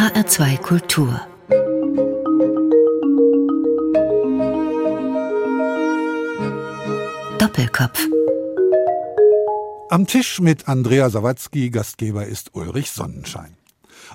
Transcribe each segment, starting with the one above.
HR2 Kultur Doppelkopf Am Tisch mit Andrea Sawatzki, Gastgeber ist Ulrich Sonnenschein.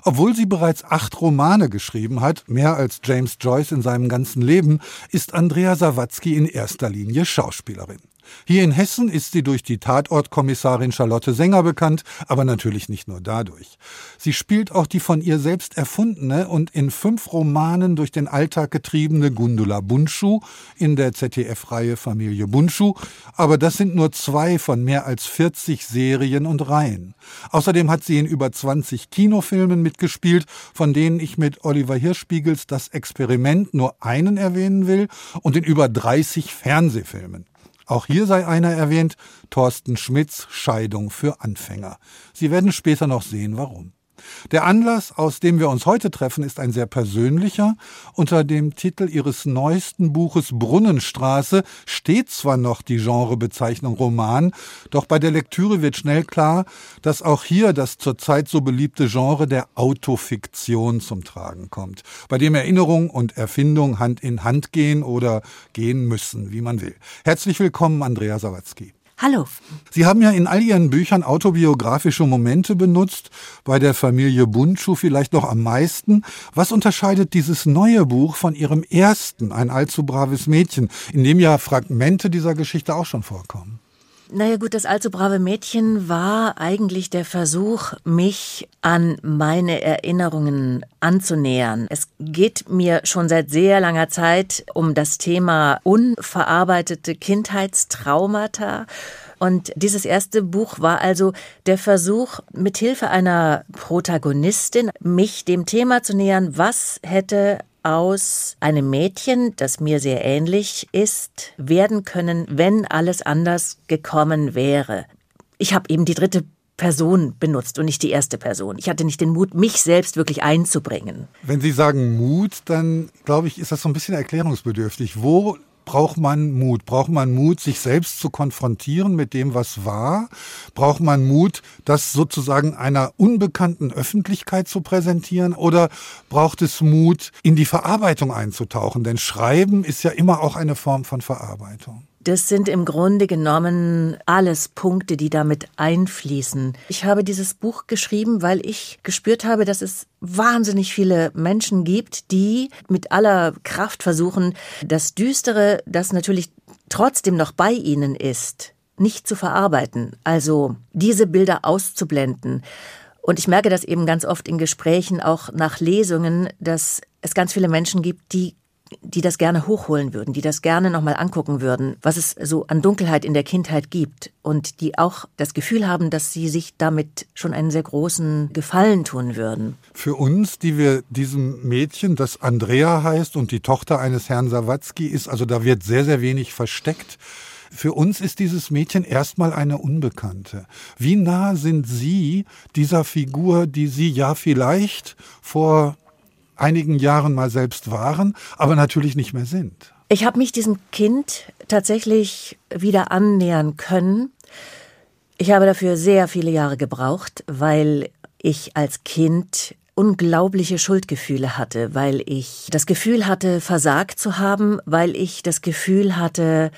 Obwohl sie bereits acht Romane geschrieben hat, mehr als James Joyce in seinem ganzen Leben, ist Andrea Sawatzki in erster Linie Schauspielerin. Hier in Hessen ist sie durch die Tatortkommissarin Charlotte Sänger bekannt, aber natürlich nicht nur dadurch. Sie spielt auch die von ihr selbst erfundene und in fünf Romanen durch den Alltag getriebene Gundula Bunschu in der ZDF-Reihe Familie Bunschu, aber das sind nur zwei von mehr als 40 Serien und Reihen. Außerdem hat sie in über 20 Kinofilmen mitgespielt, von denen ich mit Oliver Hirschspiegels Das Experiment nur einen erwähnen will und in über 30 Fernsehfilmen. Auch hier sei einer erwähnt, Thorsten Schmidts Scheidung für Anfänger. Sie werden später noch sehen, warum. Der Anlass, aus dem wir uns heute treffen, ist ein sehr persönlicher. Unter dem Titel ihres neuesten Buches Brunnenstraße steht zwar noch die Genrebezeichnung Roman, doch bei der Lektüre wird schnell klar, dass auch hier das zurzeit so beliebte Genre der Autofiktion zum Tragen kommt, bei dem Erinnerung und Erfindung Hand in Hand gehen oder gehen müssen, wie man will. Herzlich willkommen, Andrea Sawatzki. Hallo. Sie haben ja in all Ihren Büchern autobiografische Momente benutzt, bei der Familie Bundschuh vielleicht noch am meisten. Was unterscheidet dieses neue Buch von Ihrem ersten, ein allzu braves Mädchen, in dem ja Fragmente dieser Geschichte auch schon vorkommen? Naja gut, das allzu brave Mädchen war eigentlich der Versuch, mich an meine Erinnerungen anzunähern. Es geht mir schon seit sehr langer Zeit um das Thema unverarbeitete Kindheitstraumata. Und dieses erste Buch war also der Versuch, mithilfe einer Protagonistin mich dem Thema zu nähern, was hätte aus einem Mädchen, das mir sehr ähnlich ist, werden können, wenn alles anders gekommen wäre. Ich habe eben die dritte Person benutzt und nicht die erste Person. Ich hatte nicht den Mut, mich selbst wirklich einzubringen. Wenn Sie sagen Mut, dann glaube ich, ist das so ein bisschen erklärungsbedürftig. Wo braucht man Mut? Braucht man Mut, sich selbst zu konfrontieren mit dem, was war? Braucht man Mut, das sozusagen einer unbekannten Öffentlichkeit zu präsentieren? Oder braucht es Mut, in die Verarbeitung einzutauchen? Denn Schreiben ist ja immer auch eine Form von Verarbeitung. Das sind im Grunde genommen alles Punkte, die damit einfließen. Ich habe dieses Buch geschrieben, weil ich gespürt habe, dass es wahnsinnig viele Menschen gibt, die mit aller Kraft versuchen, das Düstere, das natürlich trotzdem noch bei ihnen ist, nicht zu verarbeiten. Also diese Bilder auszublenden. Und ich merke das eben ganz oft in Gesprächen, auch nach Lesungen, dass es ganz viele Menschen gibt, die die das gerne hochholen würden, die das gerne nochmal angucken würden, was es so an Dunkelheit in der Kindheit gibt und die auch das Gefühl haben, dass sie sich damit schon einen sehr großen Gefallen tun würden. Für uns, die wir diesem Mädchen, das Andrea heißt und die Tochter eines Herrn Sawatzki ist, also da wird sehr, sehr wenig versteckt. Für uns ist dieses Mädchen erstmal eine Unbekannte. Wie nah sind Sie dieser Figur, die Sie ja vielleicht vor einigen Jahren mal selbst waren, aber natürlich nicht mehr sind. Ich habe mich diesem Kind tatsächlich wieder annähern können. Ich habe dafür sehr viele Jahre gebraucht, weil ich als Kind unglaubliche Schuldgefühle hatte, weil ich das Gefühl hatte, versagt zu haben, weil ich das Gefühl hatte,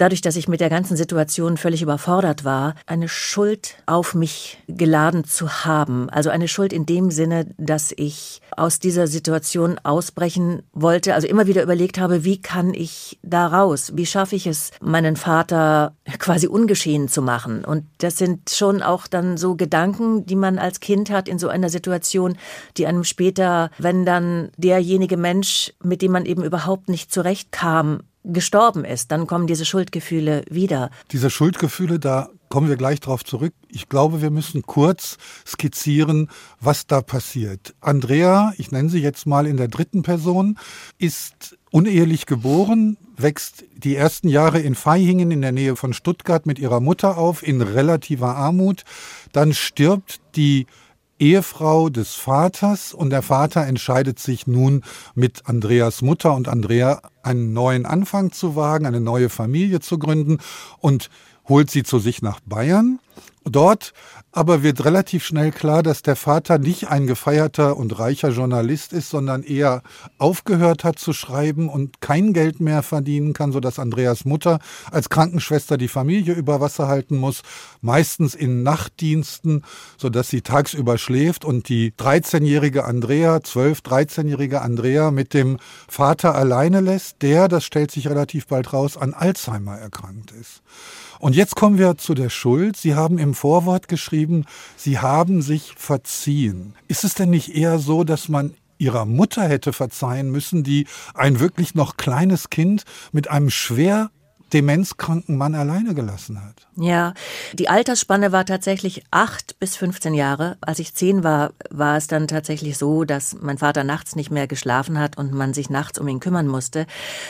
dadurch, dass ich mit der ganzen Situation völlig überfordert war, eine Schuld auf mich geladen zu haben. Also eine Schuld in dem Sinne, dass ich aus dieser Situation ausbrechen wollte, also immer wieder überlegt habe, wie kann ich da raus? Wie schaffe ich es, meinen Vater quasi ungeschehen zu machen? Und das sind schon auch dann so Gedanken, die man als Kind hat in so einer Situation, die einem später, wenn dann derjenige Mensch, mit dem man eben überhaupt nicht zurechtkam, gestorben ist, dann kommen diese Schuldgefühle wieder. Diese Schuldgefühle, da kommen wir gleich drauf zurück. Ich glaube, wir müssen kurz skizzieren, was da passiert. Andrea, ich nenne sie jetzt mal in der dritten Person, ist unehelich geboren, wächst die ersten Jahre in Vaihingen in der Nähe von Stuttgart mit ihrer Mutter auf, in relativer Armut. Dann stirbt die Ehefrau des Vaters und der Vater entscheidet sich nun mit Andreas Mutter und Andrea einen neuen Anfang zu wagen, eine neue Familie zu gründen und holt sie zu sich nach Bayern. Dort aber wird relativ schnell klar, dass der Vater nicht ein gefeierter und reicher Journalist ist, sondern eher aufgehört hat zu schreiben und kein Geld mehr verdienen kann, sodass Andreas Mutter als Krankenschwester die Familie über Wasser halten muss, meistens in Nachtdiensten, sodass sie tagsüber schläft und die 13-jährige Andrea, 12, 13-jährige Andrea mit dem Vater alleine lässt, der, das stellt sich relativ bald raus, an Alzheimer erkrankt ist. Und jetzt kommen wir zu der Schuld. Sie haben im Vorwort geschrieben, Sie haben sich verziehen. Ist es denn nicht eher so, dass man ihrer Mutter hätte verzeihen müssen, die ein wirklich noch kleines Kind mit einem schwer demenzkranken Mann alleine gelassen hat. Ja, die Altersspanne war tatsächlich acht bis 15 Jahre. Als ich zehn war, war es dann tatsächlich so, dass mein Vater nachts nicht mehr geschlafen hat und man sich nachts um ihn kümmern musste.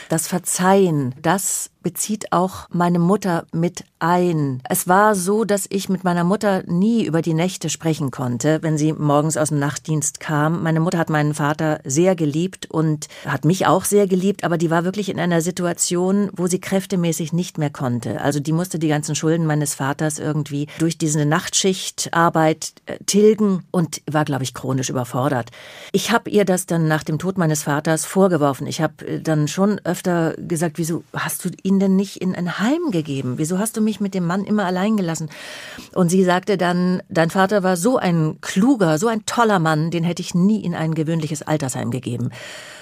Das Verzeihen, das bezieht auch meine Mutter mit ein. Es war so, dass ich mit meiner Mutter nie über die Nächte sprechen konnte, wenn sie morgens aus dem Nachtdienst kam. Meine Mutter hat meinen Vater sehr geliebt und hat mich auch sehr geliebt, aber die war wirklich in einer Situation, wo sie kräftemäßig nicht mehr konnte. Also die musste die ganzen Schulden meines Vaters irgendwie durch diese Nachtschichtarbeit äh, tilgen und war, glaube ich, chronisch überfordert. Ich habe ihr das dann nach dem Tod meines Vaters vorgeworfen. Ich habe äh, dann schon öfter gesagt, wieso hast du ihn denn nicht in ein Heim gegeben? Wieso hast du mich mit dem Mann immer allein gelassen? Und sie sagte dann, dein Vater war so ein kluger, so ein toller Mann, den hätte ich nie in ein gewöhnliches Altersheim gegeben.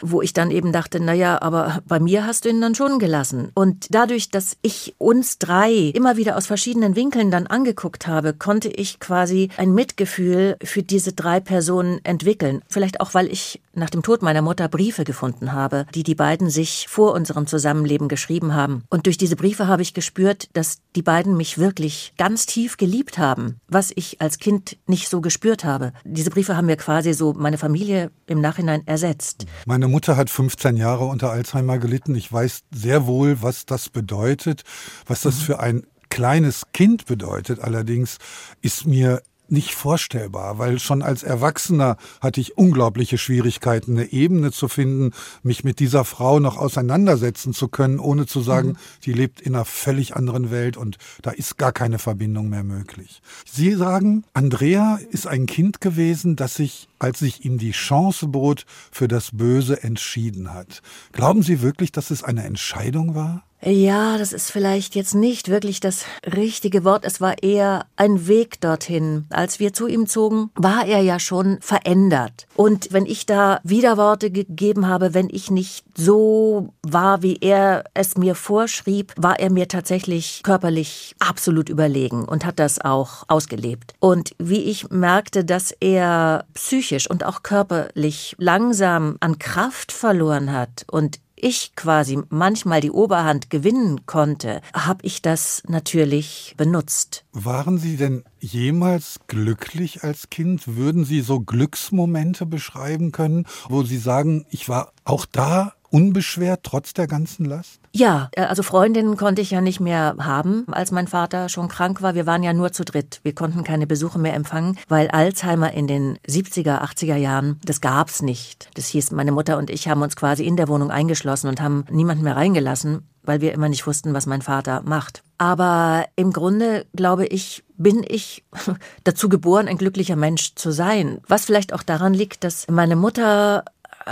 Wo ich dann eben dachte, na ja, aber bei mir hast du ihn dann schon gelassen. Und dadurch, dass ich uns drei immer wieder aus verschiedenen Winkeln dann angeguckt habe, konnte ich quasi ein Mitgefühl für diese drei Personen entwickeln. Vielleicht auch, weil ich nach dem Tod meiner Mutter Briefe gefunden habe, die die beiden sich vor unserem Zusammenleben geschrieben haben. Und durch diese Briefe habe ich gespürt, dass die beiden mich wirklich ganz tief geliebt haben, was ich als Kind nicht so gespürt habe. Diese Briefe haben mir quasi so meine Familie im Nachhinein ersetzt. Meine Mutter hat 15 Jahre unter Alzheimer gelitten. Ich weiß sehr wohl, was das bedeutet, was das mhm. für ein kleines Kind bedeutet. Allerdings ist mir nicht vorstellbar, weil schon als Erwachsener hatte ich unglaubliche Schwierigkeiten, eine Ebene zu finden, mich mit dieser Frau noch auseinandersetzen zu können, ohne zu sagen, mhm. die lebt in einer völlig anderen Welt und da ist gar keine Verbindung mehr möglich. Sie sagen, Andrea ist ein Kind gewesen, das sich, als sich ihm die Chance bot, für das Böse entschieden hat. Glauben Sie wirklich, dass es eine Entscheidung war? Ja, das ist vielleicht jetzt nicht wirklich das richtige Wort. Es war eher ein Weg dorthin. Als wir zu ihm zogen, war er ja schon verändert. Und wenn ich da Widerworte gegeben habe, wenn ich nicht so war, wie er es mir vorschrieb, war er mir tatsächlich körperlich absolut überlegen und hat das auch ausgelebt. Und wie ich merkte, dass er psychisch und auch körperlich langsam an Kraft verloren hat und ich quasi manchmal die Oberhand gewinnen konnte, habe ich das natürlich benutzt. Waren Sie denn jemals glücklich als Kind? Würden Sie so Glücksmomente beschreiben können, wo Sie sagen, ich war auch da unbeschwert trotz der ganzen Last? Ja, äh, also Freundinnen konnte ich ja nicht mehr haben, als mein Vater schon krank war. Wir waren ja nur zu dritt. Wir konnten keine Besuche mehr empfangen, weil Alzheimer in den 70er, 80er Jahren, das gab's nicht. Das hieß, meine Mutter und ich haben uns quasi in der Wohnung eingeschlossen und haben niemanden mehr reingelassen, weil wir immer nicht wussten, was mein Vater macht. Aber im Grunde, glaube ich, bin ich dazu geboren, ein glücklicher Mensch zu sein. Was vielleicht auch daran liegt, dass meine Mutter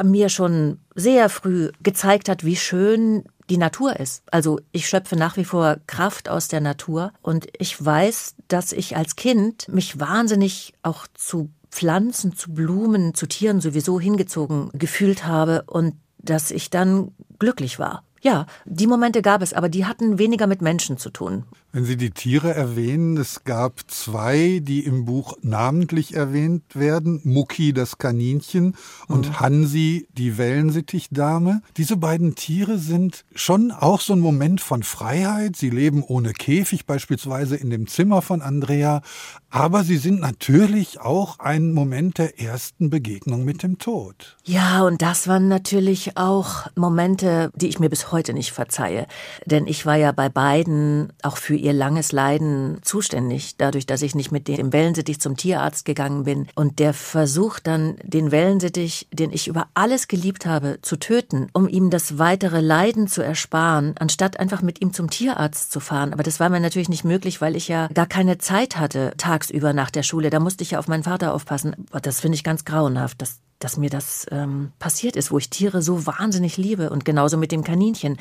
mir schon sehr früh gezeigt hat, wie schön die Natur ist. Also ich schöpfe nach wie vor Kraft aus der Natur und ich weiß, dass ich als Kind mich wahnsinnig auch zu Pflanzen, zu Blumen, zu Tieren sowieso hingezogen gefühlt habe und dass ich dann glücklich war. Ja, die Momente gab es, aber die hatten weniger mit Menschen zu tun. Wenn Sie die Tiere erwähnen, es gab zwei, die im Buch namentlich erwähnt werden. Mucki, das Kaninchen, und mhm. Hansi, die Wellensittichdame. Diese beiden Tiere sind schon auch so ein Moment von Freiheit. Sie leben ohne Käfig beispielsweise in dem Zimmer von Andrea. Aber sie sind natürlich auch ein Moment der ersten Begegnung mit dem Tod. Ja, und das waren natürlich auch Momente, die ich mir bis heute nicht verzeihe. Denn ich war ja bei beiden auch für ihr langes Leiden zuständig, dadurch, dass ich nicht mit dem Wellensittich zum Tierarzt gegangen bin. Und der versucht dann, den Wellensittich, den ich über alles geliebt habe, zu töten, um ihm das weitere Leiden zu ersparen, anstatt einfach mit ihm zum Tierarzt zu fahren. Aber das war mir natürlich nicht möglich, weil ich ja gar keine Zeit hatte tagsüber nach der Schule. Da musste ich ja auf meinen Vater aufpassen. Das finde ich ganz grauenhaft. Das dass mir das ähm, passiert ist, wo ich Tiere so wahnsinnig liebe. Und genauso mit dem Kaninchen,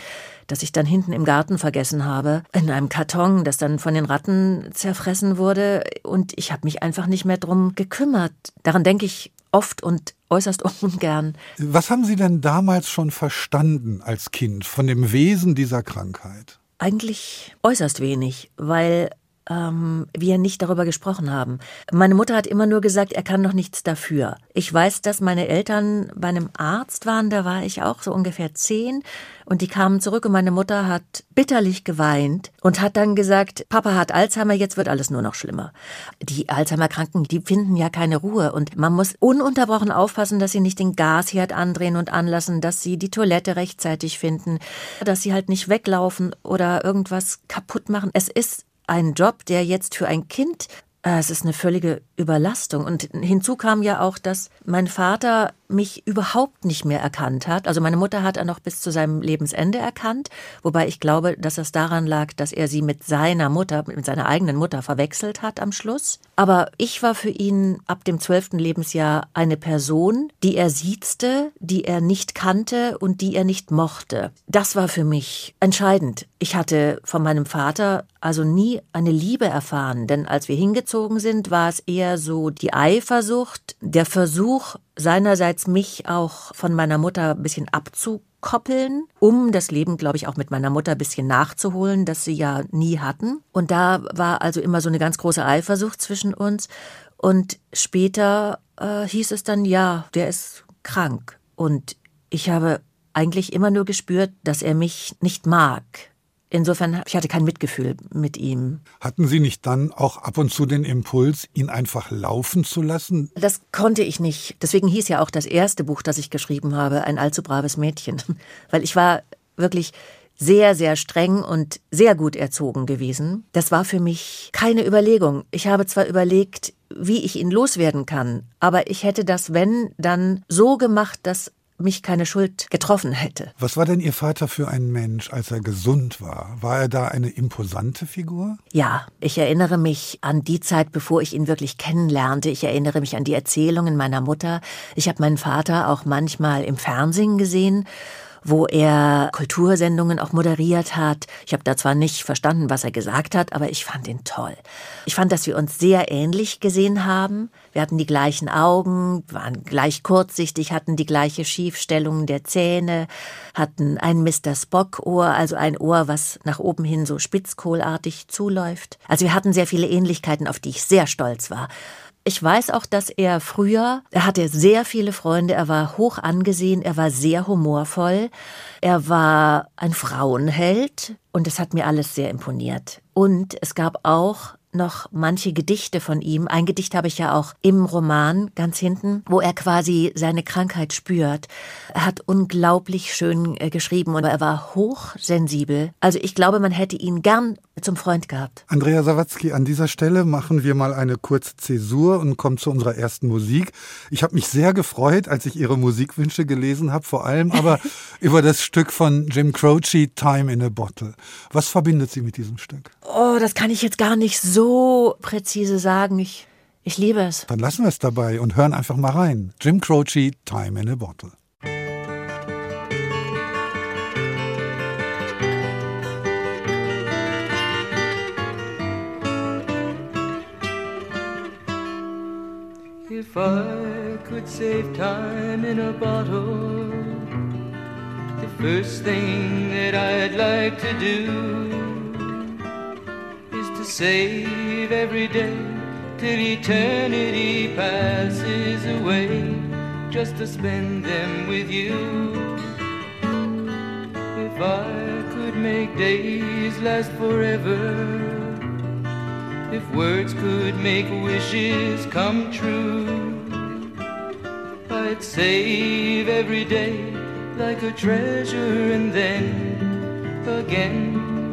das ich dann hinten im Garten vergessen habe, in einem Karton, das dann von den Ratten zerfressen wurde. Und ich habe mich einfach nicht mehr drum gekümmert. Daran denke ich oft und äußerst ungern. Was haben Sie denn damals schon verstanden als Kind von dem Wesen dieser Krankheit? Eigentlich äußerst wenig, weil ähm, wir nicht darüber gesprochen haben. Meine Mutter hat immer nur gesagt, er kann doch nichts dafür. Ich weiß, dass meine Eltern bei einem Arzt waren, da war ich auch so ungefähr zehn und die kamen zurück und meine Mutter hat bitterlich geweint und hat dann gesagt, Papa hat Alzheimer, jetzt wird alles nur noch schlimmer. Die Alzheimer-Kranken, die finden ja keine Ruhe und man muss ununterbrochen aufpassen, dass sie nicht den Gasherd andrehen und anlassen, dass sie die Toilette rechtzeitig finden, dass sie halt nicht weglaufen oder irgendwas kaputt machen. Es ist ein Job, der jetzt für ein Kind, es ist eine völlige Überlastung. Und hinzu kam ja auch, dass mein Vater mich überhaupt nicht mehr erkannt hat. Also meine Mutter hat er noch bis zu seinem Lebensende erkannt, wobei ich glaube, dass das daran lag, dass er sie mit seiner Mutter, mit seiner eigenen Mutter verwechselt hat am Schluss. Aber ich war für ihn ab dem zwölften Lebensjahr eine Person, die er siezte, die er nicht kannte und die er nicht mochte. Das war für mich entscheidend. Ich hatte von meinem Vater also nie eine Liebe erfahren, denn als wir hingezogen sind, war es eher eher so die Eifersucht, der Versuch seinerseits mich auch von meiner Mutter ein bisschen abzukoppeln, um das Leben, glaube ich, auch mit meiner Mutter ein bisschen nachzuholen, das sie ja nie hatten. Und da war also immer so eine ganz große Eifersucht zwischen uns. Und später äh, hieß es dann, ja, der ist krank. Und ich habe eigentlich immer nur gespürt, dass er mich nicht mag, Insofern, ich hatte kein Mitgefühl mit ihm. Hatten Sie nicht dann auch ab und zu den Impuls, ihn einfach laufen zu lassen? Das konnte ich nicht. Deswegen hieß ja auch das erste Buch, das ich geschrieben habe, ein allzu braves Mädchen. Weil ich war wirklich sehr, sehr streng und sehr gut erzogen gewesen. Das war für mich keine Überlegung. Ich habe zwar überlegt, wie ich ihn loswerden kann, aber ich hätte das, wenn, dann so gemacht, dass mich keine Schuld getroffen hätte. Was war denn Ihr Vater für ein Mensch, als er gesund war? War er da eine imposante Figur? Ja, ich erinnere mich an die Zeit, bevor ich ihn wirklich kennenlernte. Ich erinnere mich an die Erzählungen meiner Mutter. Ich habe meinen Vater auch manchmal im Fernsehen gesehen wo er Kultursendungen auch moderiert hat. Ich habe da zwar nicht verstanden, was er gesagt hat, aber ich fand ihn toll. Ich fand, dass wir uns sehr ähnlich gesehen haben. Wir hatten die gleichen Augen, waren gleich kurzsichtig, hatten die gleiche Schiefstellung der Zähne, hatten ein Mr. Spock-Ohr, also ein Ohr, was nach oben hin so spitzkohlartig zuläuft. Also wir hatten sehr viele Ähnlichkeiten, auf die ich sehr stolz war. Ich weiß auch, dass er früher, er hatte sehr viele Freunde, er war hoch angesehen, er war sehr humorvoll, er war ein Frauenheld und es hat mir alles sehr imponiert. Und es gab auch noch manche Gedichte von ihm. Ein Gedicht habe ich ja auch im Roman ganz hinten, wo er quasi seine Krankheit spürt. Er hat unglaublich schön äh, geschrieben und er war hochsensibel. Also ich glaube, man hätte ihn gern zum Freund gehabt. Andrea Sawatzki, an dieser Stelle machen wir mal eine kurze Zäsur und kommen zu unserer ersten Musik. Ich habe mich sehr gefreut, als ich Ihre Musikwünsche gelesen habe, vor allem aber über das Stück von Jim Croce, Time in a Bottle. Was verbindet Sie mit diesem Stück? Oh, das kann ich jetzt gar nicht so präzise sagen. Ich, ich liebe es. Dann lassen wir es dabei und hören einfach mal rein. Jim Croce, Time in a Bottle. If I could save time in a bottle, the first thing that I'd like to do save every day till eternity passes away, just to spend them with you. If I could make days last forever if words could make wishes come true, I'd save every day like a treasure and then again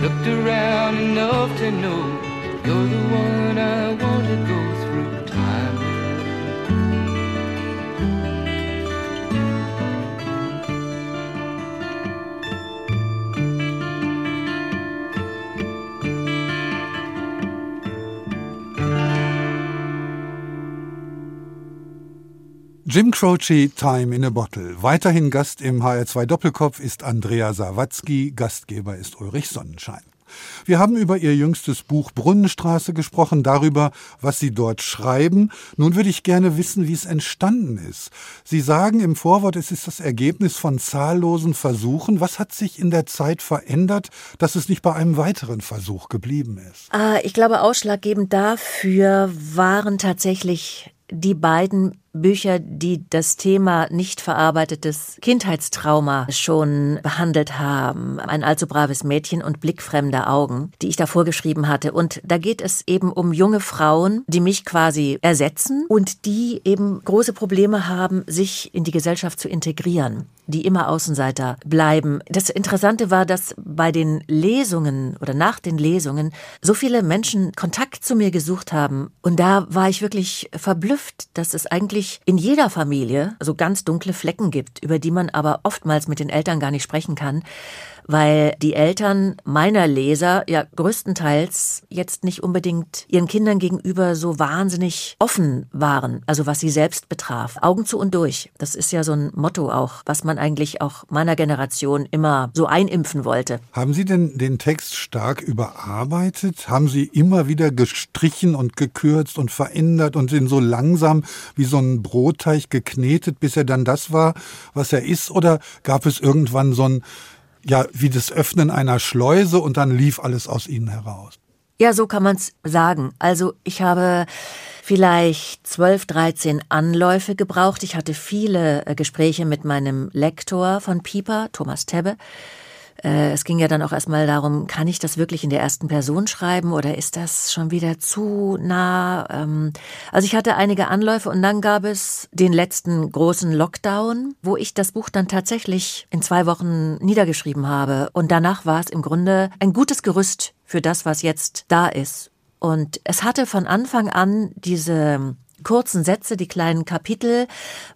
Looked around enough to know you're the one I want to go Jim Croce, Time in a Bottle. Weiterhin Gast im HR2 Doppelkopf ist Andrea Sawatzki, Gastgeber ist Ulrich Sonnenschein. Wir haben über ihr jüngstes Buch Brunnenstraße gesprochen, darüber, was Sie dort schreiben. Nun würde ich gerne wissen, wie es entstanden ist. Sie sagen im Vorwort, es ist das Ergebnis von zahllosen Versuchen. Was hat sich in der Zeit verändert, dass es nicht bei einem weiteren Versuch geblieben ist? Ah, ich glaube, ausschlaggebend dafür waren tatsächlich die beiden Bücher, die das Thema nicht verarbeitetes Kindheitstrauma schon behandelt haben. Ein allzu braves Mädchen und blickfremde Augen, die ich da vorgeschrieben hatte. Und da geht es eben um junge Frauen, die mich quasi ersetzen und die eben große Probleme haben, sich in die Gesellschaft zu integrieren, die immer Außenseiter bleiben. Das Interessante war, dass bei den Lesungen oder nach den Lesungen so viele Menschen Kontakt zu mir gesucht haben. Und da war ich wirklich verblüfft, dass es eigentlich in jeder Familie so ganz dunkle Flecken gibt, über die man aber oftmals mit den Eltern gar nicht sprechen kann, weil die Eltern meiner Leser ja größtenteils jetzt nicht unbedingt ihren Kindern gegenüber so wahnsinnig offen waren, also was sie selbst betraf. Augen zu und durch. Das ist ja so ein Motto auch, was man eigentlich auch meiner Generation immer so einimpfen wollte. Haben Sie denn den Text stark überarbeitet? Haben Sie immer wieder gestrichen und gekürzt und verändert und sind so langsam wie so ein Brotteig geknetet, bis er dann das war, was er ist? Oder gab es irgendwann so ein ja, wie das Öffnen einer Schleuse und dann lief alles aus ihnen heraus. Ja, so kann man es sagen. Also ich habe vielleicht zwölf, dreizehn Anläufe gebraucht. Ich hatte viele äh, Gespräche mit meinem Lektor von Pieper, Thomas Tebbe. Äh, es ging ja dann auch erstmal darum, kann ich das wirklich in der ersten Person schreiben oder ist das schon wieder zu nah? Ähm, also ich hatte einige Anläufe und dann gab es den letzten großen Lockdown, wo ich das Buch dann tatsächlich in zwei Wochen niedergeschrieben habe. Und danach war es im Grunde ein gutes Gerüst für das, was jetzt da ist. Und es hatte von Anfang an diese kurzen Sätze, die kleinen Kapitel,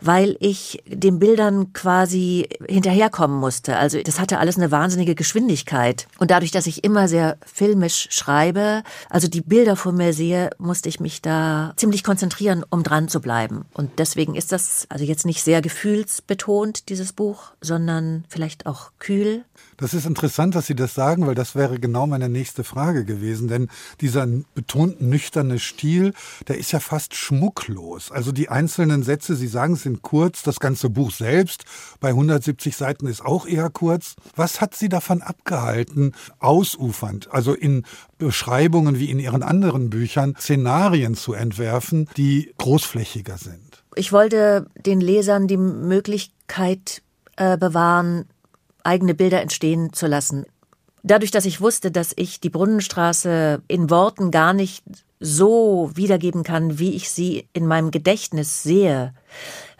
weil ich den Bildern quasi hinterherkommen musste. Also das hatte alles eine wahnsinnige Geschwindigkeit. Und dadurch, dass ich immer sehr filmisch schreibe, also die Bilder vor mir sehe, musste ich mich da ziemlich konzentrieren, um dran zu bleiben. Und deswegen ist das also jetzt nicht sehr gefühlsbetont, dieses Buch, sondern vielleicht auch kühl. Das ist interessant, dass Sie das sagen, weil das wäre genau meine nächste Frage gewesen. Denn dieser betont nüchterne Stil, der ist ja fast schmucklos. Also die einzelnen Sätze, Sie sagen, sind kurz. Das ganze Buch selbst bei 170 Seiten ist auch eher kurz. Was hat Sie davon abgehalten, ausufernd, also in Beschreibungen wie in Ihren anderen Büchern, Szenarien zu entwerfen, die großflächiger sind? Ich wollte den Lesern die Möglichkeit äh, bewahren, eigene Bilder entstehen zu lassen. Dadurch, dass ich wusste, dass ich die Brunnenstraße in Worten gar nicht so wiedergeben kann, wie ich sie in meinem Gedächtnis sehe,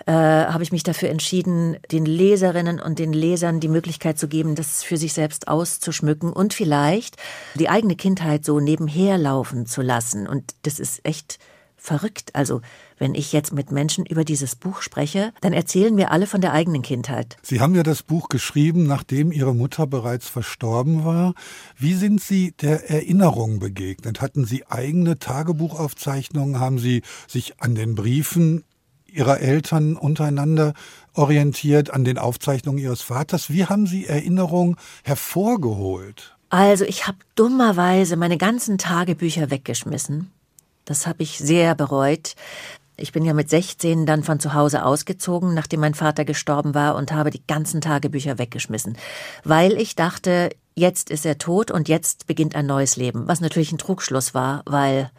äh, habe ich mich dafür entschieden, den Leserinnen und den Lesern die Möglichkeit zu geben, das für sich selbst auszuschmücken und vielleicht die eigene Kindheit so nebenher laufen zu lassen. Und das ist echt verrückt. Also, wenn ich jetzt mit Menschen über dieses Buch spreche, dann erzählen mir alle von der eigenen Kindheit. Sie haben ja das Buch geschrieben, nachdem Ihre Mutter bereits verstorben war. Wie sind Sie der Erinnerung begegnet? Hatten Sie eigene Tagebuchaufzeichnungen? Haben Sie sich an den Briefen Ihrer Eltern untereinander orientiert, an den Aufzeichnungen Ihres Vaters? Wie haben Sie Erinnerungen hervorgeholt? Also ich habe dummerweise meine ganzen Tagebücher weggeschmissen. Das habe ich sehr bereut. Ich bin ja mit 16 dann von zu Hause ausgezogen, nachdem mein Vater gestorben war und habe die ganzen Tagebücher weggeschmissen, weil ich dachte, jetzt ist er tot und jetzt beginnt ein neues Leben, was natürlich ein Trugschluss war, weil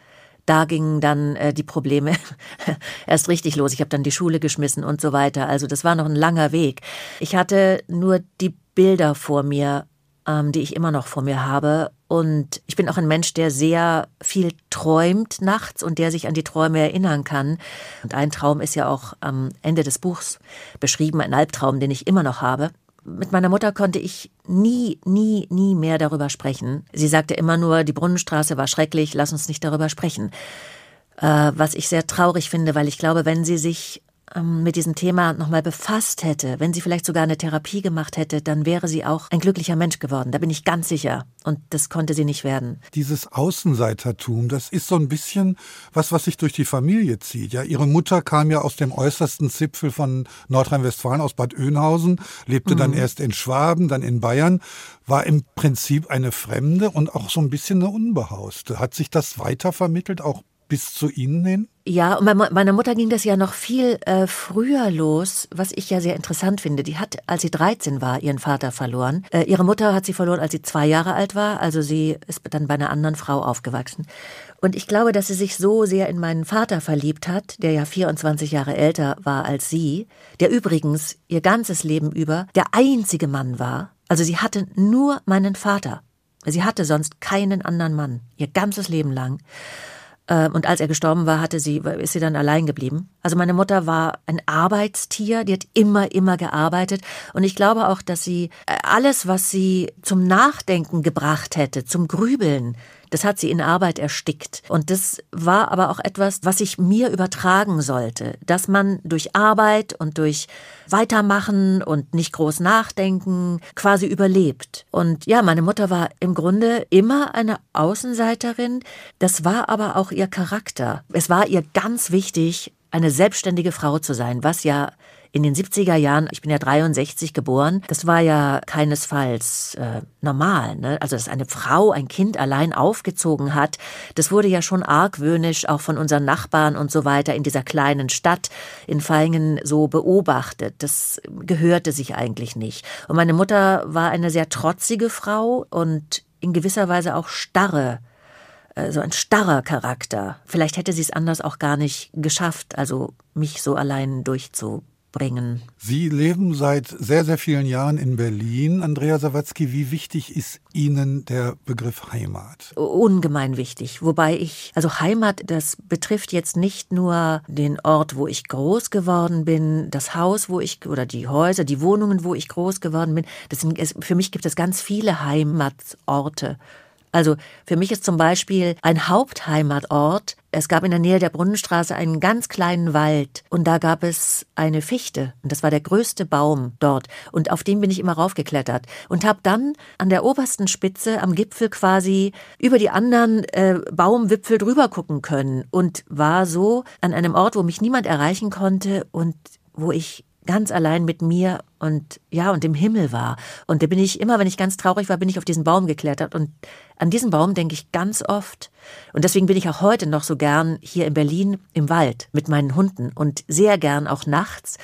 da gingen dann äh, die Probleme erst richtig los. Ich habe dann die Schule geschmissen und so weiter. Also das war noch ein langer Weg. Ich hatte nur die Bilder vor mir, ähm, die ich immer noch vor mir habe. Und ich bin auch ein Mensch, der sehr viel träumt nachts und der sich an die Träume erinnern kann. Und ein Traum ist ja auch am Ende des Buchs beschrieben, ein Albtraum, den ich immer noch habe. Mit meiner Mutter konnte ich nie, nie, nie mehr darüber sprechen. Sie sagte immer nur, die Brunnenstraße war schrecklich, lass uns nicht darüber sprechen. Äh, was ich sehr traurig finde, weil ich glaube, wenn sie sich mit diesem Thema nochmal befasst hätte, wenn sie vielleicht sogar eine Therapie gemacht hätte, dann wäre sie auch ein glücklicher Mensch geworden. Da bin ich ganz sicher. Und das konnte sie nicht werden. Dieses Außenseitertum, das ist so ein bisschen was, was sich durch die Familie zieht. Ja, ihre Mutter kam ja aus dem äußersten Zipfel von Nordrhein-Westfalen, aus Bad Oeynhausen, lebte mhm. dann erst in Schwaben, dann in Bayern, war im Prinzip eine Fremde und auch so ein bisschen eine Unbehauste. Hat sich das weitervermittelt, auch bis zu Ihnen hin? Ja, und bei meiner Mutter ging das ja noch viel äh, früher los, was ich ja sehr interessant finde. Die hat, als sie 13 war, ihren Vater verloren. Äh, ihre Mutter hat sie verloren, als sie zwei Jahre alt war. Also sie ist dann bei einer anderen Frau aufgewachsen. Und ich glaube, dass sie sich so sehr in meinen Vater verliebt hat, der ja 24 Jahre älter war als sie, der übrigens ihr ganzes Leben über der einzige Mann war. Also sie hatte nur meinen Vater. Sie hatte sonst keinen anderen Mann, ihr ganzes Leben lang. Ähm, und als er gestorben war, hatte sie, ist sie dann allein geblieben. Also meine Mutter war ein Arbeitstier, die hat immer, immer gearbeitet. Und ich glaube auch, dass sie äh, alles, was sie zum Nachdenken gebracht hätte, zum Grübeln, das hat sie in Arbeit erstickt. Und das war aber auch etwas, was ich mir übertragen sollte, dass man durch Arbeit und durch Weitermachen und nicht groß nachdenken quasi überlebt. Und ja, meine Mutter war im Grunde immer eine Außenseiterin. Das war aber auch ihr Charakter. Es war ihr ganz wichtig, eine selbstständige Frau zu sein, was ja in den 70er Jahren, ich bin ja 63 geboren, das war ja keinesfalls äh, normal. Ne? Also, dass eine Frau ein Kind allein aufgezogen hat, das wurde ja schon argwöhnisch auch von unseren Nachbarn und so weiter in dieser kleinen Stadt in Feingen so beobachtet. Das gehörte sich eigentlich nicht. Und meine Mutter war eine sehr trotzige Frau und in gewisser Weise auch starre äh, so ein starrer Charakter. Vielleicht hätte sie es anders auch gar nicht geschafft, also mich so allein durchzu bringen. Sie leben seit sehr, sehr vielen Jahren in Berlin. Andrea Sawatzki, wie wichtig ist Ihnen der Begriff Heimat? Ungemein wichtig. Wobei ich, also Heimat, das betrifft jetzt nicht nur den Ort, wo ich groß geworden bin, das Haus, wo ich, oder die Häuser, die Wohnungen, wo ich groß geworden bin. Das sind, für mich gibt es ganz viele Heimatsorte. Also für mich ist zum Beispiel ein Hauptheimatort. Es gab in der Nähe der Brunnenstraße einen ganz kleinen Wald und da gab es eine Fichte und das war der größte Baum dort und auf dem bin ich immer raufgeklettert und habe dann an der obersten Spitze am Gipfel quasi über die anderen äh, Baumwipfel drüber gucken können und war so an einem Ort, wo mich niemand erreichen konnte und wo ich ganz allein mit mir und ja und dem Himmel war. Und da bin ich immer, wenn ich ganz traurig war, bin ich auf diesen Baum geklettert und an diesen Baum denke ich ganz oft. Und deswegen bin ich auch heute noch so gern hier in Berlin im Wald mit meinen Hunden und sehr gern auch nachts,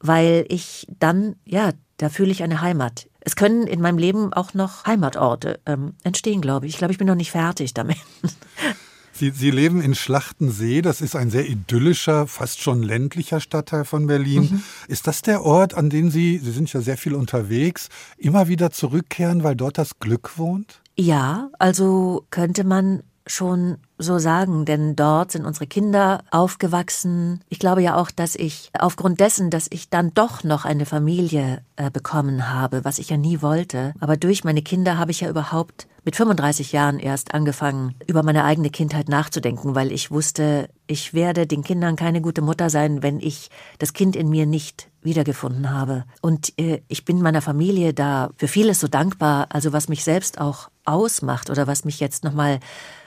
weil ich dann ja da fühle ich eine Heimat. Es können in meinem Leben auch noch Heimatorte ähm, entstehen, glaube ich. Ich glaube, ich bin noch nicht fertig damit. Sie, Sie leben in Schlachtensee, das ist ein sehr idyllischer, fast schon ländlicher Stadtteil von Berlin. Mhm. Ist das der Ort, an dem Sie, Sie sind ja sehr viel unterwegs, immer wieder zurückkehren, weil dort das Glück wohnt? Ja, also könnte man schon so sagen, denn dort sind unsere Kinder aufgewachsen. Ich glaube ja auch, dass ich aufgrund dessen, dass ich dann doch noch eine Familie äh, bekommen habe, was ich ja nie wollte, aber durch meine Kinder habe ich ja überhaupt mit 35 Jahren erst angefangen, über meine eigene Kindheit nachzudenken, weil ich wusste, ich werde den Kindern keine gute Mutter sein, wenn ich das Kind in mir nicht wiedergefunden habe. Und äh, ich bin meiner Familie da für vieles so dankbar, also was mich selbst auch ausmacht oder was mich jetzt nochmal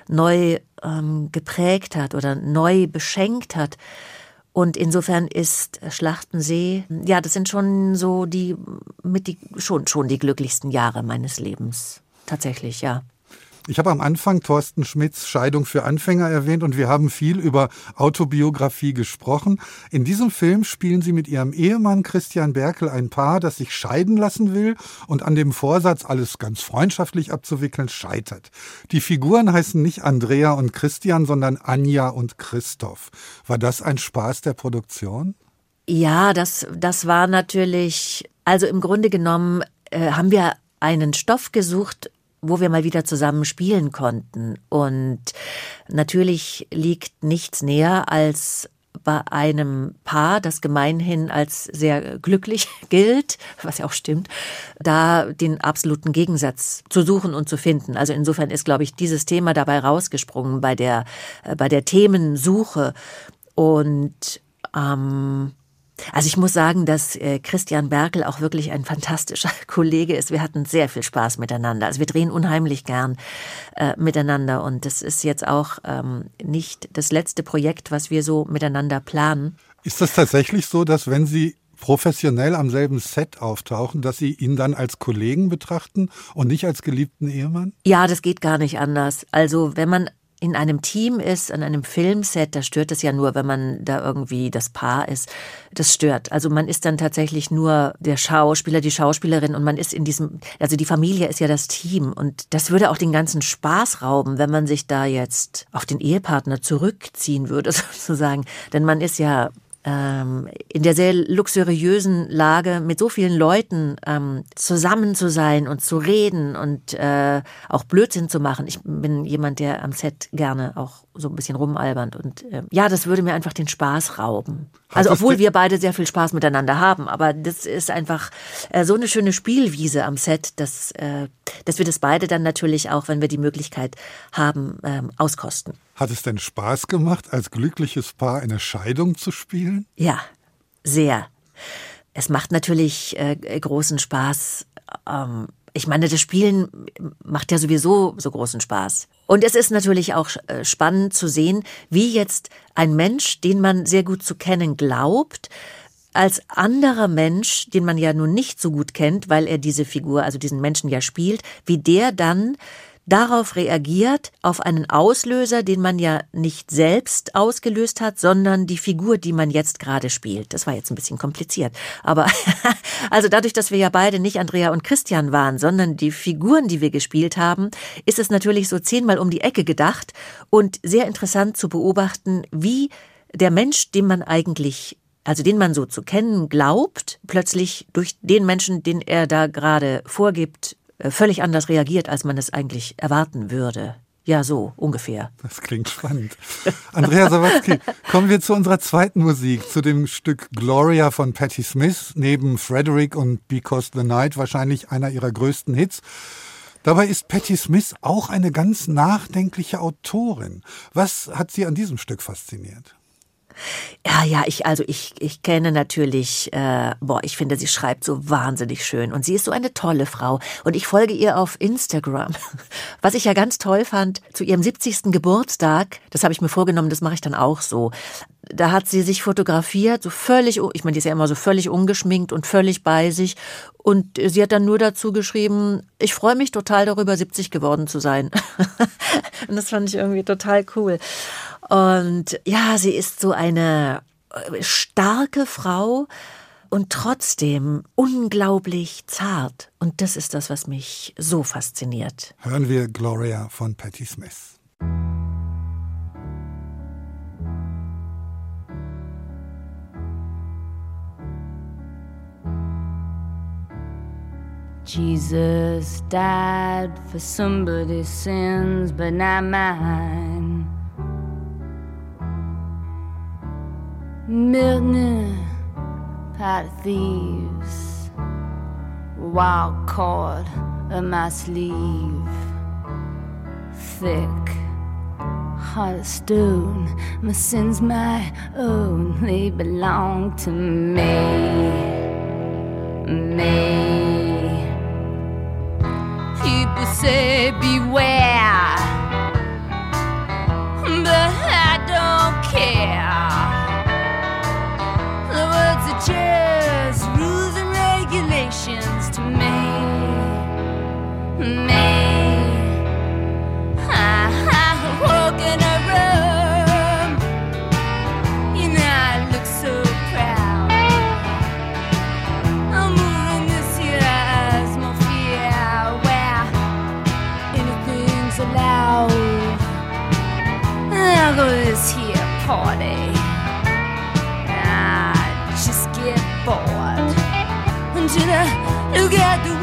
neu ähm, geprägt hat oder neu beschenkt hat. Und insofern ist Schlachtensee, ja, das sind schon so die, mit die, schon, schon die glücklichsten Jahre meines Lebens. Tatsächlich, ja. Ich habe am Anfang Thorsten Schmidts Scheidung für Anfänger erwähnt und wir haben viel über Autobiografie gesprochen. In diesem Film spielen Sie mit Ihrem Ehemann Christian Berkel ein Paar, das sich scheiden lassen will und an dem Vorsatz, alles ganz freundschaftlich abzuwickeln, scheitert. Die Figuren heißen nicht Andrea und Christian, sondern Anja und Christoph. War das ein Spaß der Produktion? Ja, das, das war natürlich, also im Grunde genommen äh, haben wir einen Stoff gesucht, wo wir mal wieder zusammen spielen konnten. Und natürlich liegt nichts näher als bei einem Paar, das gemeinhin als sehr glücklich gilt, was ja auch stimmt, da den absoluten Gegensatz zu suchen und zu finden. Also insofern ist, glaube ich, dieses Thema dabei rausgesprungen bei der, äh, bei der Themensuche. Und ähm, also ich muss sagen, dass äh, Christian Berkel auch wirklich ein fantastischer Kollege ist. Wir hatten sehr viel Spaß miteinander. Also wir drehen unheimlich gern äh, miteinander und das ist jetzt auch ähm, nicht das letzte Projekt, was wir so miteinander planen. Ist das tatsächlich so, dass wenn Sie professionell am selben Set auftauchen, dass Sie ihn dann als Kollegen betrachten und nicht als geliebten Ehemann? Ja, das geht gar nicht anders. Also wenn man in einem Team ist, an einem Filmset, da stört es ja nur, wenn man da irgendwie das Paar ist. Das stört. Also man ist dann tatsächlich nur der Schauspieler, die Schauspielerin und man ist in diesem, also die Familie ist ja das Team und das würde auch den ganzen Spaß rauben, wenn man sich da jetzt auf den Ehepartner zurückziehen würde, sozusagen. Denn man ist ja ähm, in der sehr luxuriösen Lage, mit so vielen Leuten ähm, zusammen zu sein und zu reden und äh, auch Blödsinn zu machen. Ich bin jemand, der am Set gerne auch so ein bisschen rumalbernd und äh, ja, das würde mir einfach den Spaß rauben. Also obwohl wir beide sehr viel Spaß miteinander haben, aber das ist einfach äh, so eine schöne Spielwiese am Set, dass, äh, dass wir das beide dann natürlich auch, wenn wir die Möglichkeit haben, ähm, auskosten. Hat es denn Spaß gemacht, als glückliches Paar eine Scheidung zu spielen? Ja, sehr. Es macht natürlich äh, großen Spaß. Ähm, ich meine, das Spielen macht ja sowieso so großen Spaß. Und es ist natürlich auch äh, spannend zu sehen, wie jetzt ein Mensch, den man sehr gut zu kennen glaubt, als anderer Mensch, den man ja nun nicht so gut kennt, weil er diese Figur, also diesen Menschen ja spielt, wie der dann darauf reagiert, auf einen Auslöser, den man ja nicht selbst ausgelöst hat, sondern die Figur, die man jetzt gerade spielt. Das war jetzt ein bisschen kompliziert. Aber also dadurch, dass wir ja beide nicht Andrea und Christian waren, sondern die Figuren, die wir gespielt haben, ist es natürlich so zehnmal um die Ecke gedacht und sehr interessant zu beobachten, wie der Mensch, den man eigentlich also den man so zu kennen glaubt, plötzlich durch den Menschen, den er da gerade vorgibt, völlig anders reagiert, als man es eigentlich erwarten würde. Ja, so ungefähr. Das klingt spannend. Andrea Sawatzki, kommen wir zu unserer zweiten Musik, zu dem Stück Gloria von Patti Smith, neben Frederick und Because the Night wahrscheinlich einer ihrer größten Hits. Dabei ist Patti Smith auch eine ganz nachdenkliche Autorin. Was hat Sie an diesem Stück fasziniert? Ja, ja, ich, also ich, ich kenne natürlich, äh, boah, ich finde, sie schreibt so wahnsinnig schön und sie ist so eine tolle Frau und ich folge ihr auf Instagram. Was ich ja ganz toll fand, zu ihrem 70. Geburtstag, das habe ich mir vorgenommen, das mache ich dann auch so. Da hat sie sich fotografiert, so völlig, ich meine, die ist ja immer so völlig ungeschminkt und völlig bei sich. Und sie hat dann nur dazu geschrieben, ich freue mich total darüber, 70 geworden zu sein. und das fand ich irgendwie total cool. Und ja, sie ist so eine äh, starke Frau und trotzdem unglaublich zart. Und das ist das, was mich so fasziniert. Hören wir Gloria von Patti Smith. Jesus died for somebody's sins, but not mine. Milton, pot of thieves, wild cord of my sleeve, thick, heart of stone. My sins, my own, they belong to me, me. People say beware, together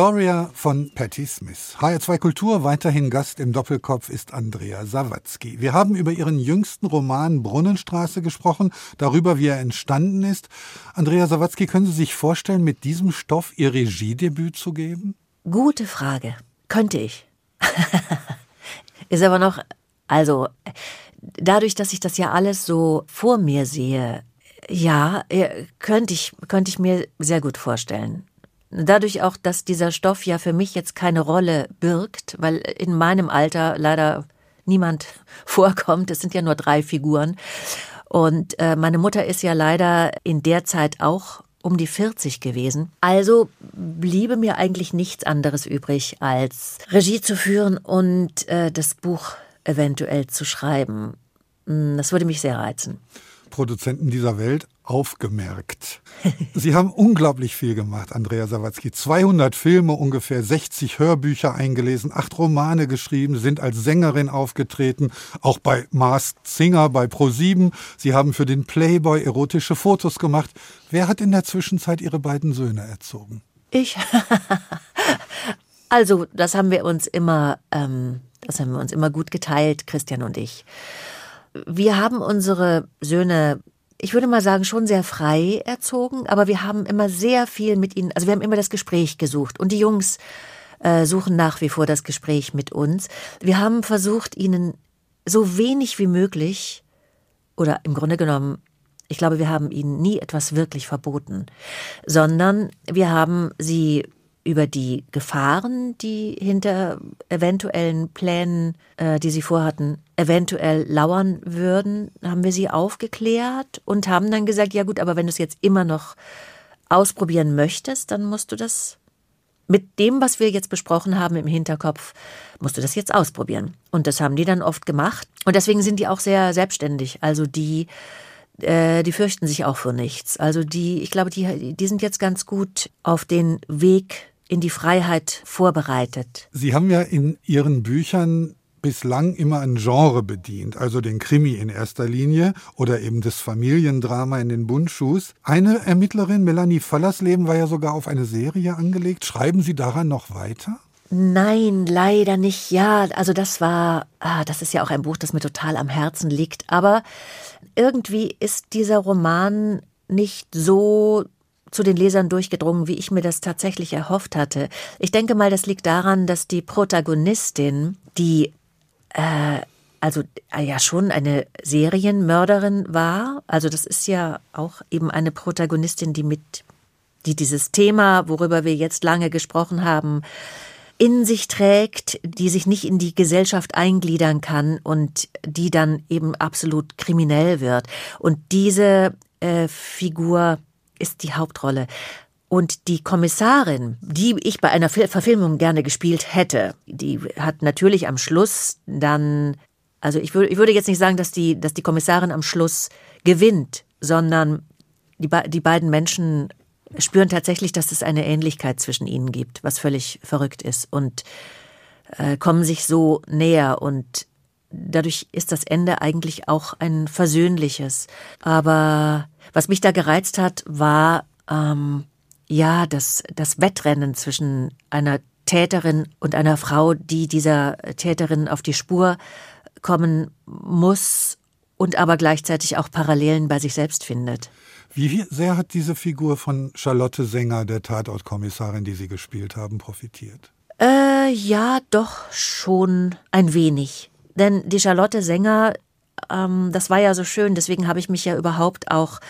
Gloria von Patti Smith. HR2 Kultur, weiterhin Gast im Doppelkopf ist Andrea Sawatzki. Wir haben über ihren jüngsten Roman Brunnenstraße gesprochen, darüber, wie er entstanden ist. Andrea Sawatzki, können Sie sich vorstellen, mit diesem Stoff Ihr Regiedebüt zu geben? Gute Frage. Könnte ich. Ist aber noch, also, dadurch, dass ich das ja alles so vor mir sehe, ja, äh, könnte ich, könnte ich mir sehr gut vorstellen. Dadurch auch, dass dieser Stoff ja für mich jetzt keine Rolle birgt, weil in meinem Alter leider niemand vorkommt. Es sind ja nur drei Figuren. Und äh, meine Mutter ist ja leider in der Zeit auch um die 40 gewesen. Also bliebe mir eigentlich nichts anderes übrig, als Regie zu führen und äh, das Buch eventuell zu schreiben. Das würde mich sehr reizen. Produzenten dieser Welt aufgemerkt. Sie haben unglaublich viel gemacht, Andrea Sawatzki. 200 Filme, ungefähr 60 Hörbücher eingelesen, acht Romane geschrieben, sind als Sängerin aufgetreten, auch bei Masked Singer, bei Pro7. Sie haben für den Playboy erotische Fotos gemacht. Wer hat in der Zwischenzeit Ihre beiden Söhne erzogen? Ich. also, das haben wir uns immer, ähm, Das haben wir uns immer gut geteilt, Christian und ich. Wir haben unsere Söhne, ich würde mal sagen, schon sehr frei erzogen, aber wir haben immer sehr viel mit ihnen, also wir haben immer das Gespräch gesucht. Und die Jungs äh, suchen nach wie vor das Gespräch mit uns. Wir haben versucht, ihnen so wenig wie möglich oder im Grunde genommen, ich glaube, wir haben ihnen nie etwas wirklich verboten, sondern wir haben sie über die Gefahren, die hinter eventuellen Plänen, äh, die sie vorhatten, eventuell lauern würden, haben wir sie aufgeklärt und haben dann gesagt, ja gut, aber wenn du es jetzt immer noch ausprobieren möchtest, dann musst du das mit dem, was wir jetzt besprochen haben im Hinterkopf, musst du das jetzt ausprobieren. Und das haben die dann oft gemacht. Und deswegen sind die auch sehr selbstständig. Also die, äh, die fürchten sich auch vor nichts. Also die, ich glaube, die, die sind jetzt ganz gut auf den Weg in die Freiheit vorbereitet. Sie haben ja in Ihren Büchern bislang immer ein Genre bedient, also den Krimi in erster Linie oder eben das Familiendrama in den Bundschuhs. Eine Ermittlerin, Melanie Fallersleben, war ja sogar auf eine Serie angelegt. Schreiben Sie daran noch weiter? Nein, leider nicht. Ja, also das war, ah, das ist ja auch ein Buch, das mir total am Herzen liegt. Aber irgendwie ist dieser Roman nicht so zu den Lesern durchgedrungen, wie ich mir das tatsächlich erhofft hatte. Ich denke mal, das liegt daran, dass die Protagonistin, die äh, also äh, ja schon eine Serienmörderin war, also das ist ja auch eben eine Protagonistin, die mit, die dieses Thema, worüber wir jetzt lange gesprochen haben, in sich trägt, die sich nicht in die Gesellschaft eingliedern kann und die dann eben absolut kriminell wird. Und diese äh, Figur ist die Hauptrolle. Und die Kommissarin, die ich bei einer Verfilmung gerne gespielt hätte, die hat natürlich am Schluss dann, also ich würde, ich würde jetzt nicht sagen, dass die, dass die Kommissarin am Schluss gewinnt, sondern die, die beiden Menschen spüren tatsächlich, dass es eine Ähnlichkeit zwischen ihnen gibt, was völlig verrückt ist und äh, kommen sich so näher und dadurch ist das Ende eigentlich auch ein versöhnliches. Aber was mich da gereizt hat, war ähm, ja das, das Wettrennen zwischen einer Täterin und einer Frau, die dieser Täterin auf die Spur kommen muss und aber gleichzeitig auch Parallelen bei sich selbst findet. Wie sehr hat diese Figur von Charlotte Sänger, der Tatortkommissarin, die Sie gespielt haben, profitiert? Äh, ja, doch schon ein wenig. Denn die Charlotte Sänger, ähm, das war ja so schön, deswegen habe ich mich ja überhaupt auch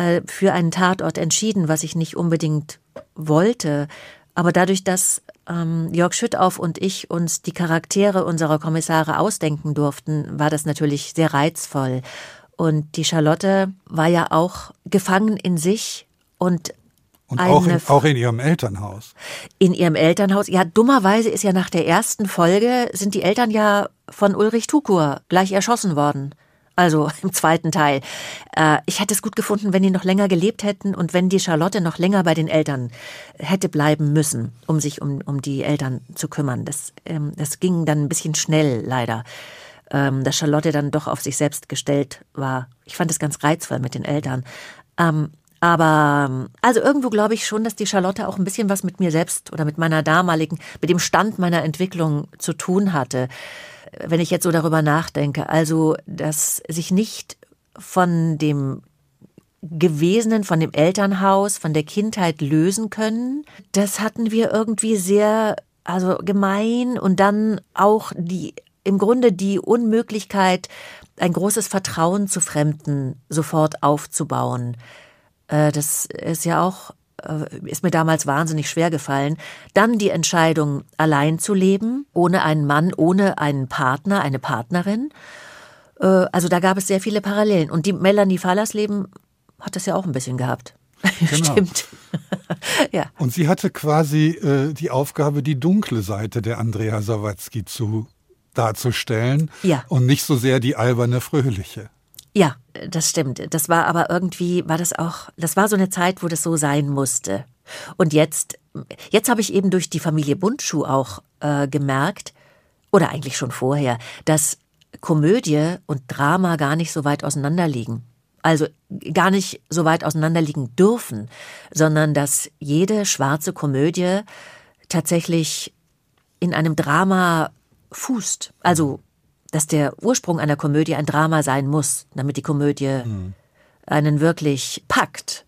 äh, für einen Tatort entschieden, was ich nicht unbedingt wollte. Aber dadurch, dass ähm, Jörg Schüttauf und ich uns die Charaktere unserer Kommissare ausdenken durften, war das natürlich sehr reizvoll. Und die Charlotte war ja auch gefangen in sich und und auch in, auch in ihrem Elternhaus. In ihrem Elternhaus. Ja, dummerweise ist ja nach der ersten Folge sind die Eltern ja von Ulrich Tukur gleich erschossen worden. Also im zweiten Teil. Äh, ich hätte es gut gefunden, wenn die noch länger gelebt hätten und wenn die Charlotte noch länger bei den Eltern hätte bleiben müssen, um sich um, um die Eltern zu kümmern. Das, ähm, das ging dann ein bisschen schnell, leider. Ähm, dass Charlotte dann doch auf sich selbst gestellt war. Ich fand es ganz reizvoll mit den Eltern. Ähm, aber also irgendwo glaube ich schon, dass die Charlotte auch ein bisschen was mit mir selbst oder mit meiner damaligen, mit dem Stand meiner Entwicklung zu tun hatte. Wenn ich jetzt so darüber nachdenke, also dass sich nicht von dem Gewesenen, von dem Elternhaus, von der Kindheit lösen können, das hatten wir irgendwie sehr also gemein und dann auch die im Grunde die Unmöglichkeit, ein großes Vertrauen zu Fremden sofort aufzubauen. Äh, das ist ja auch, ist mir damals wahnsinnig schwer gefallen. Dann die Entscheidung, allein zu leben, ohne einen Mann, ohne einen Partner, eine Partnerin. Äh, also da gab es sehr viele Parallelen. Und die Melanie Fallers Leben hat das ja auch ein bisschen gehabt. Genau. Stimmt. ja. Und sie hatte quasi äh, die Aufgabe, die dunkle Seite der Andrea Sawatzki zu darzustellen ja. und nicht so sehr die alberne Fröhliche. Ja, das stimmt. Das war aber irgendwie, war das auch, das war so eine Zeit, wo das so sein musste. Und jetzt, jetzt habe ich eben durch die Familie Bundschuh auch äh, gemerkt, oder eigentlich schon vorher, dass Komödie und Drama gar nicht so weit auseinander liegen. Also gar nicht so weit auseinander liegen dürfen, sondern dass jede schwarze Komödie tatsächlich in einem Drama fußt. Also, dass der Ursprung einer Komödie ein Drama sein muss, damit die Komödie einen wirklich packt.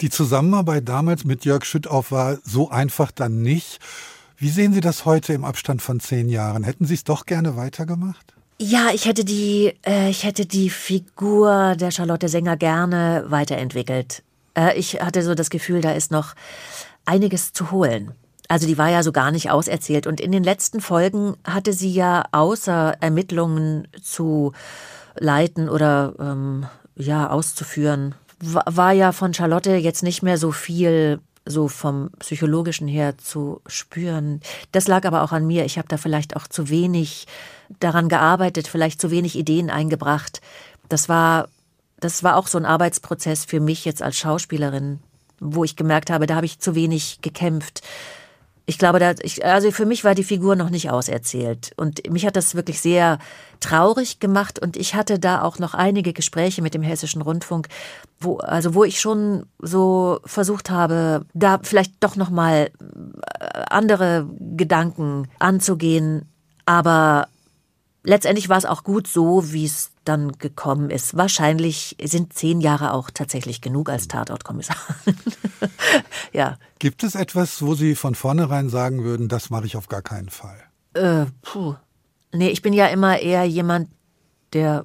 Die Zusammenarbeit damals mit Jörg Schüttauf war so einfach dann nicht. Wie sehen Sie das heute im Abstand von zehn Jahren? Hätten Sie es doch gerne weitergemacht? Ja, ich hätte die, äh, ich hätte die Figur der Charlotte Sänger gerne weiterentwickelt. Äh, ich hatte so das Gefühl, da ist noch einiges zu holen. Also die war ja so gar nicht auserzählt. Und in den letzten Folgen hatte sie ja außer Ermittlungen zu leiten oder ähm, ja auszuführen, wa- war ja von Charlotte jetzt nicht mehr so viel so vom psychologischen her zu spüren. Das lag aber auch an mir. Ich habe da vielleicht auch zu wenig daran gearbeitet, vielleicht zu wenig Ideen eingebracht. Das war das war auch so ein Arbeitsprozess für mich jetzt als Schauspielerin, wo ich gemerkt habe, da habe ich zu wenig gekämpft. Ich glaube, da, ich, also für mich war die Figur noch nicht auserzählt. Und mich hat das wirklich sehr traurig gemacht. Und ich hatte da auch noch einige Gespräche mit dem Hessischen Rundfunk, wo, also wo ich schon so versucht habe, da vielleicht doch nochmal andere Gedanken anzugehen. Aber letztendlich war es auch gut so, wie es dann gekommen ist. Wahrscheinlich sind zehn Jahre auch tatsächlich genug als Tatortkommissar. ja. Gibt es etwas, wo Sie von vornherein sagen würden, das mache ich auf gar keinen Fall? Äh, puh. Nee, ich bin ja immer eher jemand, der.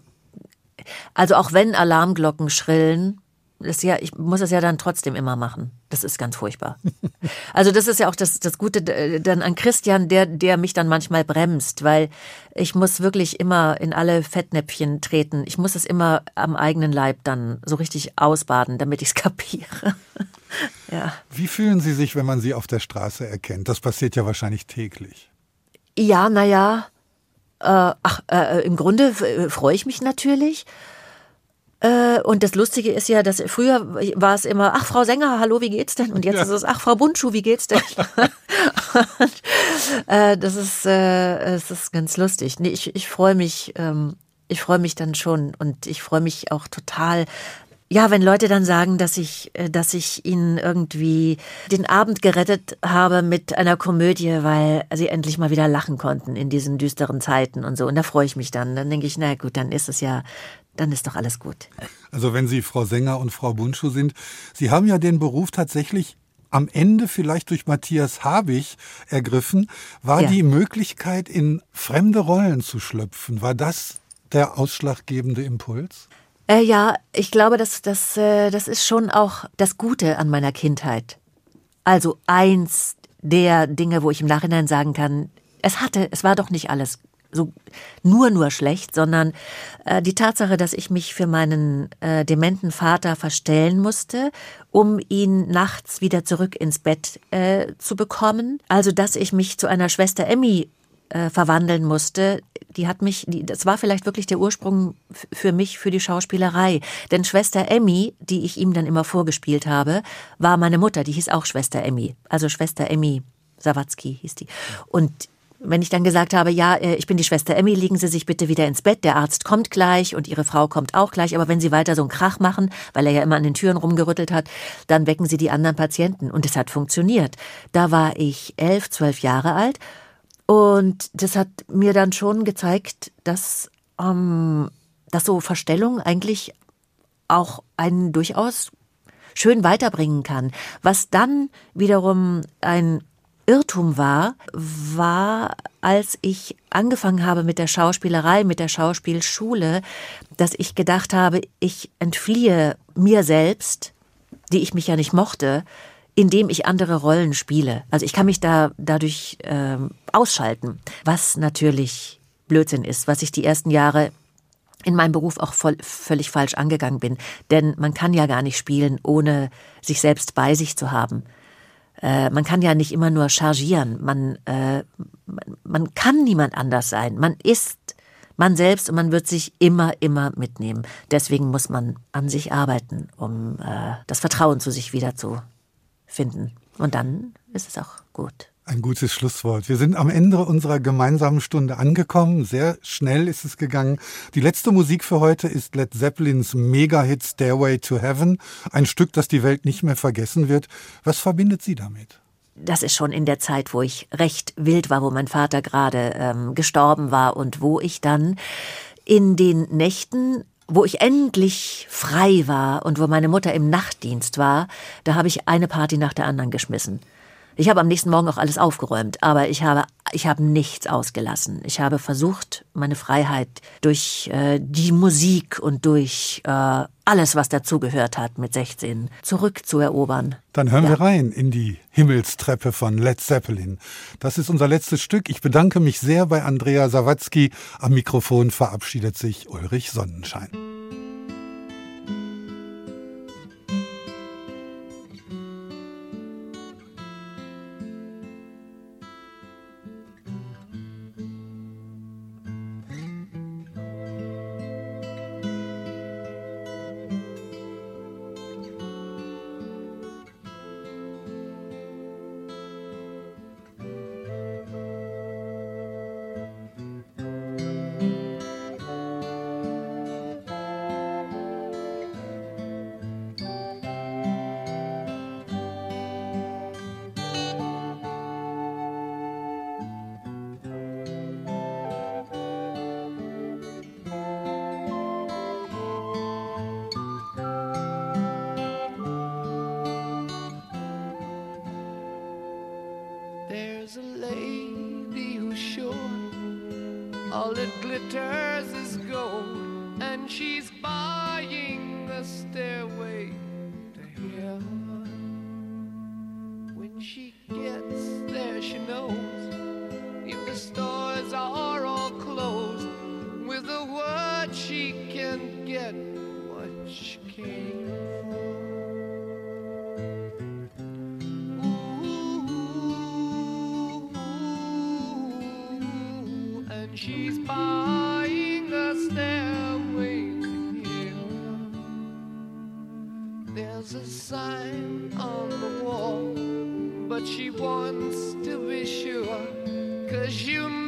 Also auch wenn Alarmglocken schrillen, das ja, ich muss es ja dann trotzdem immer machen. Das ist ganz furchtbar. Also das ist ja auch das, das Gute äh, dann an Christian, der, der mich dann manchmal bremst, weil ich muss wirklich immer in alle Fettnäpfchen treten. Ich muss es immer am eigenen Leib dann so richtig ausbaden, damit ich es kapiere. ja. Wie fühlen Sie sich, wenn man Sie auf der Straße erkennt? Das passiert ja wahrscheinlich täglich. Ja, naja. Äh, ach, äh, im Grunde äh, freue ich mich natürlich. Äh, und das Lustige ist ja, dass früher war es immer, ach, Frau Sänger, hallo, wie geht's denn? Und jetzt Ja. ist es, ach, Frau Buntschuh, wie geht's denn? und, äh, das ist, äh, es ist ganz lustig. Nee, ich, ich freue mich, ähm, ich freue mich dann schon und ich freue mich auch total. Ja, wenn Leute dann sagen, dass ich, äh, dass ich ihnen irgendwie den Abend gerettet habe mit einer Komödie, weil sie endlich mal wieder lachen konnten in diesen düsteren Zeiten und so. Und da freue ich mich dann. Dann denke ich, na gut, dann ist es ja, dann ist doch alles gut. Also wenn Sie Frau Sänger und Frau Buntschuh sind, Sie haben ja den Beruf tatsächlich am Ende vielleicht durch Matthias Habich ergriffen. War Ja. die Möglichkeit, in fremde Rollen zu schlüpfen, war das der ausschlaggebende Impuls? Äh, ja, ich glaube, das, das, äh, das ist schon auch das Gute an meiner Kindheit. Also eins der Dinge, wo ich im Nachhinein sagen kann, es hatte, es war doch nicht alles so nur nur schlecht, sondern äh, die Tatsache, dass ich mich für meinen äh, dementen Vater verstellen musste, um ihn nachts wieder zurück ins Bett äh, zu bekommen. Also dass ich mich zu einer Schwester Emmy äh, verwandeln musste, die hat mich, die, das war vielleicht wirklich der Ursprung für mich, für die Schauspielerei. Denn Schwester Emmy, die ich ihm dann immer vorgespielt habe, war meine Mutter, die hieß auch Schwester Emmy. Also Schwester Emmy Sawatzki hieß die. Und wenn ich dann gesagt habe, ja, äh, ich bin die Schwester Emmy, legen Sie sich bitte wieder ins Bett, der Arzt kommt gleich und Ihre Frau kommt auch gleich, aber wenn Sie weiter so einen Krach machen, weil er ja immer an den Türen rumgerüttelt hat, dann wecken Sie die anderen Patienten. Und es hat funktioniert. Da war ich elf, zwölf Jahre alt und das hat mir dann schon gezeigt, dass, ähm, dass so Verstellung eigentlich auch einen durchaus schön weiterbringen kann. Was dann wiederum ein Irrtum war, war, als ich angefangen habe mit der Schauspielerei, mit der Schauspielschule, dass ich gedacht habe, ich entfliehe mir selbst, die ich mich ja nicht mochte, indem ich andere Rollen spiele. Also ich kann mich da dadurch ähm, ausschalten, was natürlich Blödsinn ist, was ich die ersten Jahre in meinem Beruf auch voll, völlig falsch angegangen bin. Denn man kann ja gar nicht spielen, ohne sich selbst bei sich zu haben. Äh, man kann ja nicht immer nur chargieren. Man, äh, man, man kann niemand anders sein. Man ist man selbst und man wird sich immer, immer mitnehmen. Deswegen muss man an sich arbeiten, um äh, das Vertrauen zu sich wieder zu finden. Und dann ist es auch gut. Ein gutes Schlusswort. Wir sind am Ende unserer gemeinsamen Stunde angekommen. Sehr schnell ist es gegangen. Die letzte Musik für heute ist Led Zeppelins Mega-Hit Stairway to Heaven. Ein Stück, das die Welt nicht mehr vergessen wird. Was verbindet Sie damit? das ist schon in der Zeit, wo ich recht wild war, wo mein Vater gerade ähm, gestorben war und wo ich dann in den Nächten wo ich endlich frei war und wo meine Mutter im Nachtdienst war, da habe ich eine Party nach der anderen geschmissen. Ich habe am nächsten Morgen auch alles aufgeräumt, aber ich habe, ich habe nichts ausgelassen. Ich habe versucht, meine Freiheit durch äh, die Musik und durch äh, alles, was dazugehört hat mit 16, zurückzuerobern. Dann hören ja. wir rein in die Himmelstreppe von Led Zeppelin. Das ist unser letztes Stück. Ich bedanke mich sehr bei Andrea Sawatzki. Am Mikrofon verabschiedet sich Ulrich Sonnenschein. buying a stairway to heaven. There's a sign on the wall, but she wants to be sure. Cause you